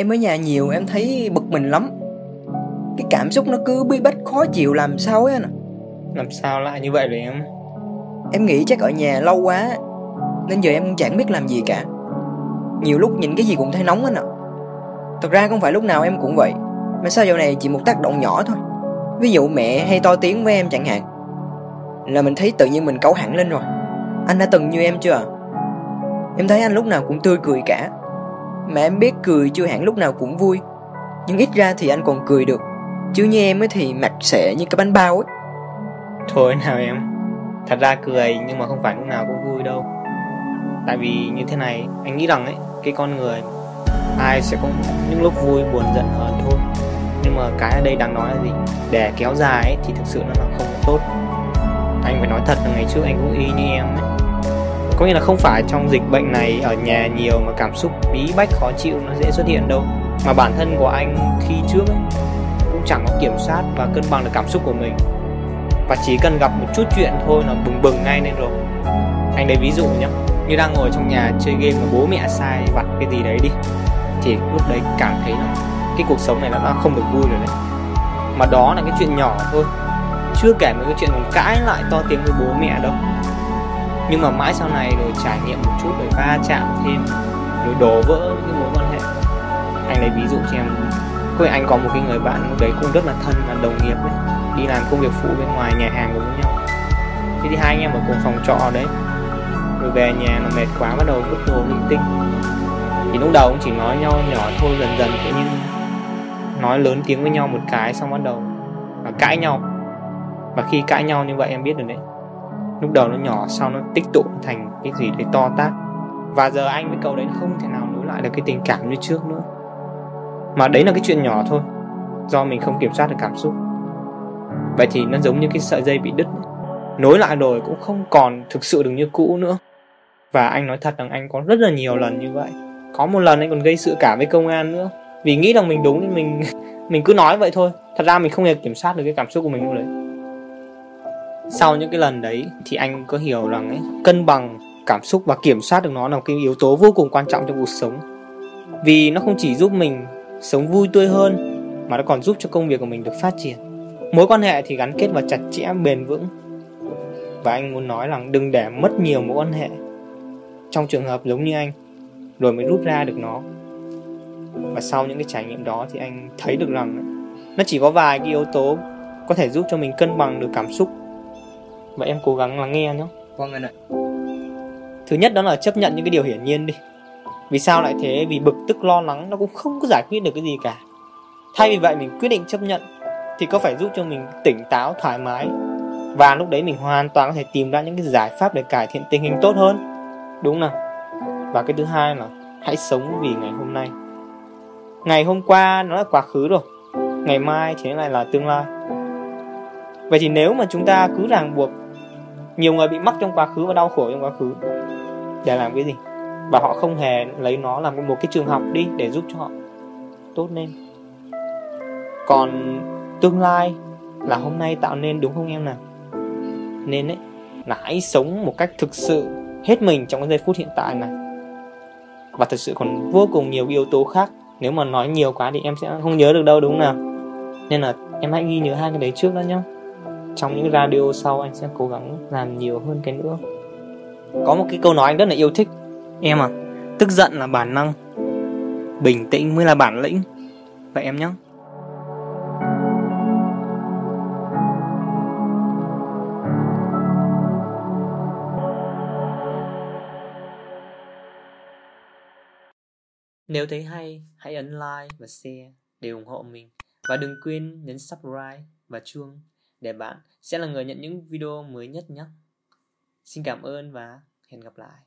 Em ở nhà nhiều em thấy bực mình lắm. Cái cảm xúc nó cứ bí bách khó chịu làm sao ấy anh ạ? Làm sao lại như vậy rồi em? Em nghĩ chắc ở nhà lâu quá Nên giờ em chẳng biết làm gì cả. Nhiều lúc nhìn cái gì cũng thấy nóng anh ạ. Thật ra không phải lúc nào em cũng vậy Mà sao dạo này chỉ một tác động nhỏ thôi. Ví dụ mẹ hay to tiếng với em chẳng hạn Là mình thấy tự nhiên mình cáu hẳn lên rồi. Anh đã từng như em chưa Em thấy anh lúc nào cũng tươi cười cả mà em biết cười chưa hẳn lúc nào cũng vui. Nhưng ít ra thì anh còn cười được. Chứ như em ấy thì mặt sẽ như cái bánh bao ấy. Thôi nào em. Thật ra cười nhưng mà không phải lúc nào cũng vui đâu. Tại vì như thế này Anh nghĩ rằng ấy Cái con người Ai sẽ có những lúc vui buồn giận hờn thôi. Nhưng mà cái ở đây đáng nói là gì? Để kéo dài ấy, thì thực sự nó là không tốt. Anh phải nói thật là ngày trước anh cũng y như em ấy có nghĩa là không phải trong dịch bệnh này ở nhà nhiều mà cảm xúc bí bách khó chịu nó dễ xuất hiện đâu. Mà bản thân của anh khi trước ấy, cũng chẳng có kiểm soát và cân bằng được cảm xúc của mình. Và chỉ cần gặp một chút chuyện thôi là bừng bừng ngay lên rồi. Anh lấy ví dụ nhé như đang ngồi trong nhà chơi game mà bố mẹ sai vặt cái gì đấy đi, thì lúc đấy cảm thấy là cái cuộc sống này nó đã không được vui rồi đấy. Mà đó là cái chuyện nhỏ thôi. Chưa kể mấy cái chuyện còn cãi lại to tiếng với bố mẹ đâu nhưng mà mãi sau này rồi trải nghiệm một chút, rồi va chạm thêm, rồi đổ vỡ những cái mối quan hệ. Anh lấy ví dụ cho em. Có anh có một cái người bạn lúc đấy cũng rất là thân là đồng nghiệp đấy đi làm công việc phụ bên ngoài, nhà hàng với nhau. Thế thì hai anh em ở cùng phòng trọ đấy. Rồi về nhà là mệt quá, bắt đầu vứt đồ linh tinh thì lúc đầu cũng chỉ nói nhau nhỏ thôi, dần dần, tự nhiên nói lớn tiếng với nhau một cái, xong bắt đầu cãi nhau. Và khi cãi nhau như vậy em biết được đấy lúc đầu nó nhỏ, sau nó tích tụ thành cái gì đấy to tát. Và giờ anh với cậu đấy không thể nào nối lại được cái tình cảm như trước nữa. Mà đấy là cái chuyện nhỏ thôi, do mình không kiểm soát được cảm xúc. Vậy thì nó giống như cái sợi dây bị đứt nối lại rồi cũng không còn thực sự được như cũ nữa. Và anh nói thật rằng anh có rất là nhiều lần như vậy. Có một lần anh còn gây sự cảm với công an nữa. Vì nghĩ rằng mình đúng nên mình mình cứ nói vậy thôi. Thật ra mình không hề kiểm soát được cái cảm xúc của mình lúc đấy sau những cái lần đấy thì anh có hiểu rằng ấy, cân bằng cảm xúc và kiểm soát được nó là một cái yếu tố vô cùng quan trọng trong cuộc sống. Vì nó không chỉ giúp mình sống vui tươi hơn, mà nó còn giúp cho công việc của mình được phát triển. Mối quan hệ thì gắn kết và chặt chẽ, bền vững. Và anh muốn nói rằng đừng để mất nhiều mối quan hệ. Trong trường hợp giống như anh, rồi mới rút ra được nó. Và sau những cái trải nghiệm đó thì anh thấy được rằng nó chỉ có vài cái yếu tố có thể giúp cho mình cân bằng được cảm xúc và em cố gắng lắng nghe nhé Vâng anh ạ. Thứ nhất đó là chấp nhận những cái điều hiển nhiên đi. Vì sao lại thế? Vì bực tức lo lắng nó cũng không có giải quyết được cái gì cả. Thay vì vậy mình quyết định chấp nhận thì có phải giúp cho mình tỉnh táo thoải mái. Và lúc đấy mình hoàn toàn có thể tìm ra những cái giải pháp để cải thiện tình hình tốt hơn. Đúng nào? Và cái thứ hai là hãy sống vì ngày hôm nay. Ngày hôm qua nó là quá khứ rồi. Ngày mai thì lại là tương lai vậy thì nếu mà chúng ta cứ ràng buộc, nhiều người bị mắc trong quá khứ và đau khổ trong quá khứ, để làm cái gì? Và họ không hề lấy nó làm một cái trường học đi để giúp cho họ tốt lên. Còn tương lai là hôm nay tạo nên đúng không em nào? Nên ấy, là hãy sống một cách thực sự hết mình trong cái giây phút hiện tại này. Và thực sự còn vô cùng nhiều yếu tố khác. Nếu mà nói nhiều quá thì em sẽ không nhớ được đâu, đúng không nào? Nên là em hãy ghi nhớ hai cái đấy trước đó nhá trong những radio sau anh sẽ cố gắng làm nhiều hơn cái nữa. Có một cái câu nói anh rất là yêu thích. Em à tức giận là bản năng. Bình tĩnh mới là bản lĩnh. Vậy em nhé. Nếu thấy hay, hãy ấn like và share để ủng hộ mình. Và đừng quên nhấn subscribe và chuông để bạn sẽ là người nhận những video mới nhất nhé. Xin cảm ơn và hẹn gặp lại.